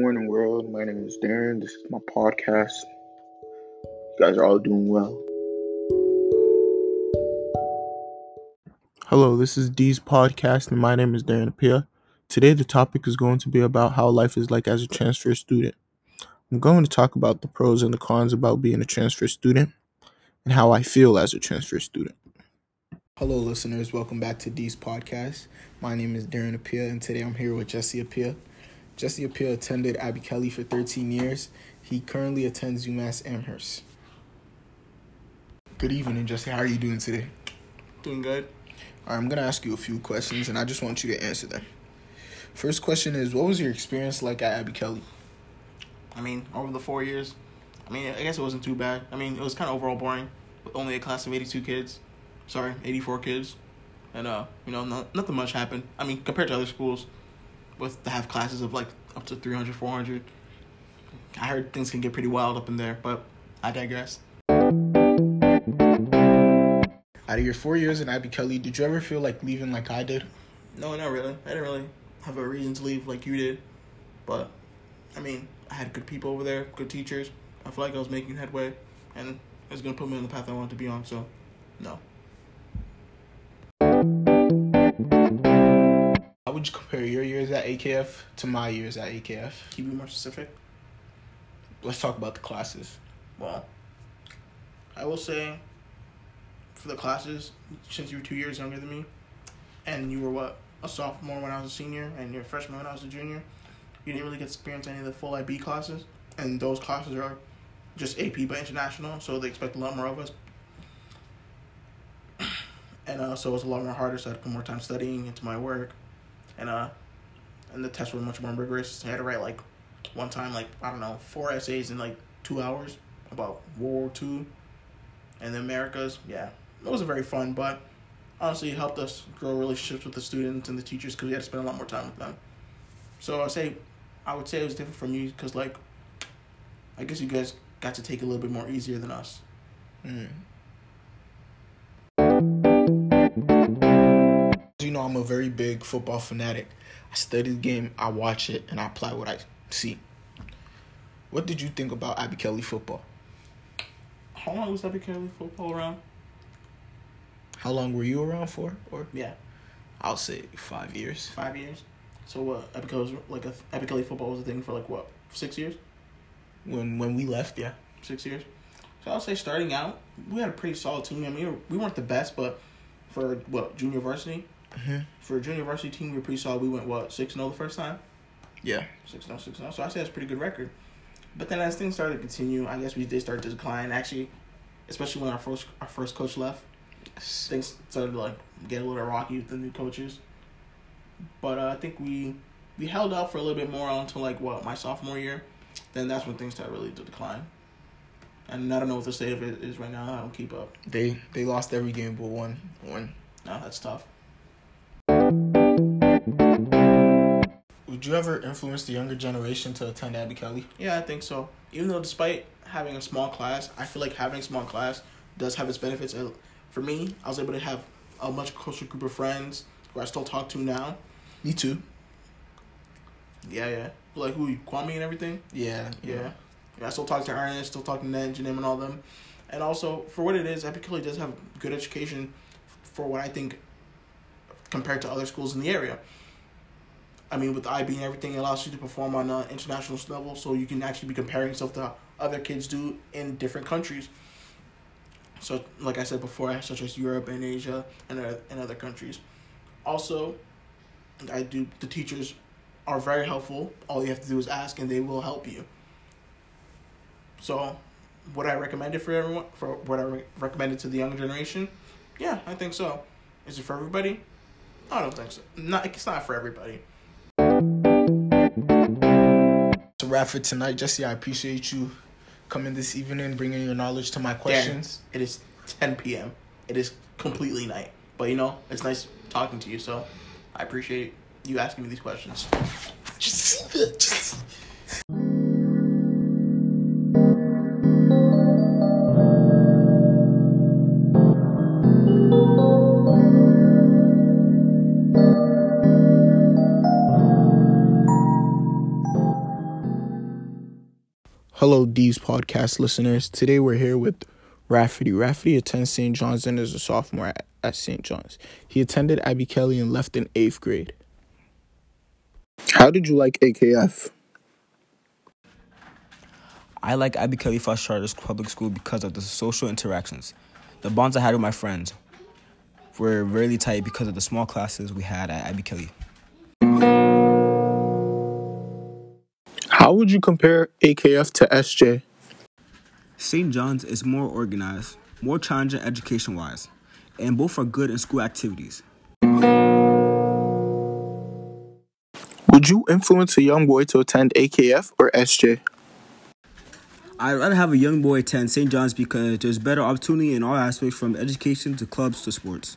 morning, world. My name is Darren. This is my podcast. You guys are all doing well. Hello, this is D's podcast, and my name is Darren Apia. Today, the topic is going to be about how life is like as a transfer student. I'm going to talk about the pros and the cons about being a transfer student and how I feel as a transfer student. Hello, listeners. Welcome back to D's podcast. My name is Darren Apia, and today I'm here with Jesse Apia. Jesse Apia attended Abby Kelley for 13 years. He currently attends UMass Amherst. Good evening, Jesse. How are you doing today? Doing good. All right, I'm going to ask you a few questions, and I just want you to answer them. First question is What was your experience like at Abby Kelley? I mean, over the four years, I mean, I guess it wasn't too bad. I mean, it was kind of overall boring. With only a class of 82 kids. Sorry, 84 kids. And, uh, you know, not, nothing much happened. I mean, compared to other schools, with to have classes of like up to 300, 400. I heard things can get pretty wild up in there, but I digress. Out of your four years in Abby Kelley, did you ever feel like leaving like I did? No, not really. I didn't really have a reason to leave like you did. But, I mean, I had good people over there, good teachers. I feel like I was making headway, and it was going to put me on the path I wanted to be on, so, no. Would you compare your years at AKF to my years at AKF? Can you be more specific? Let's talk about the classes. Well, I will say, for the classes, since you were two years younger than me, and you were what a sophomore when I was a senior, and you're a freshman when I was a junior, you didn't really get to experience any of the full IB classes, and those classes are just AP but international, so they expect a lot more of us. And uh, so it was a lot more harder, so I had to put more time studying into my work, and uh, and the tests were much more rigorous. I had to write like one time like I don't know four essays in like two hours about World War Two, and the Americas. Yeah, it wasn't very fun, but honestly, it helped us grow relationships with the students and the teachers because we had to spend a lot more time with them. So I say, I would say it was different from you because like, I guess you guys got to take a little bit more easier than us. Mm. You know, I'm a very big football fanatic. I study the game, I watch it, and I apply what I see. What did you think about Abby Kelley football? How long was Abby Kelley football around? How long were you around for? Or Yeah, I'll say five years. five years. So what? Abby Kelley was like a Abby Kelley football was a thing for like what six years? When when we left, yeah. six years. So I'll say starting out, we had a pretty solid team. I mean, we weren't the best, but for what junior varsity, Mm-hmm. for a junior varsity team, we solid. We went what six 0 the first time, Yeah. six 0 six 0 So I say that's a pretty good record. But then as things started to continue, I guess we did start to decline. Actually, especially when our first our first coach left, things started to like get a little rocky with the new coaches. But uh, I think we we held out for a little bit more until like what my sophomore year. Then that's when things started really to decline. And I don't know what the state of it is right now. I don't keep up. They they lost every game but one. One. No, that's tough. Would you ever influence the younger generation to attend Abby Kelley? Yeah, I think so. Even though, despite having a small class, I feel like having a small class does have its benefits. For me, I was able to have a much closer group of friends who I still talk to now. Me too. Yeah, yeah. Like who, Kwame and everything. Yeah. Yeah. yeah. I still talk to Ernest, still talking to Janim and all them. And also, for what it is, Abby Kelley does have good education for what I think compared to other schools in the area. I mean, with the IB and everything, it allows you to perform on an international level, so you can actually be comparing yourself to other kids do in different countries. So, like I said before, such as Europe and Asia and uh, and other countries. Also, I do the teachers are very helpful. All you have to do is ask, and they will help you. So, would I recommend it for everyone? For would I re- recommend it to the younger generation? Yeah, I think so. Is it for everybody? I don't think so. Not it's not for everybody. Wrap for tonight, Jesse, I appreciate you coming this evening, bringing your knowledge to my questions. It is 10 p.m. It is completely night. But you know, it's nice talking to you, so I appreciate you asking me these questions. Just, just. Hello, these podcast listeners. Today we're here with Rafferty. Rafferty attends St. John's and is a sophomore at, at St. John's. He attended Abby Kelley and left in eighth grade. How did you like AKF? I like Abby Kelley Foster Charter Public School because of the social interactions. The bonds I had with my friends were really tight because of the small classes we had at Abby Kelley. How would you compare AKF to SJ? St. John's is more organized, more challenging education wise, and both are good in school activities. Would you influence a young boy to attend AKF or SJ? I'd rather have a young boy attend St. John's because there's better opportunity in all aspects from education to clubs to sports.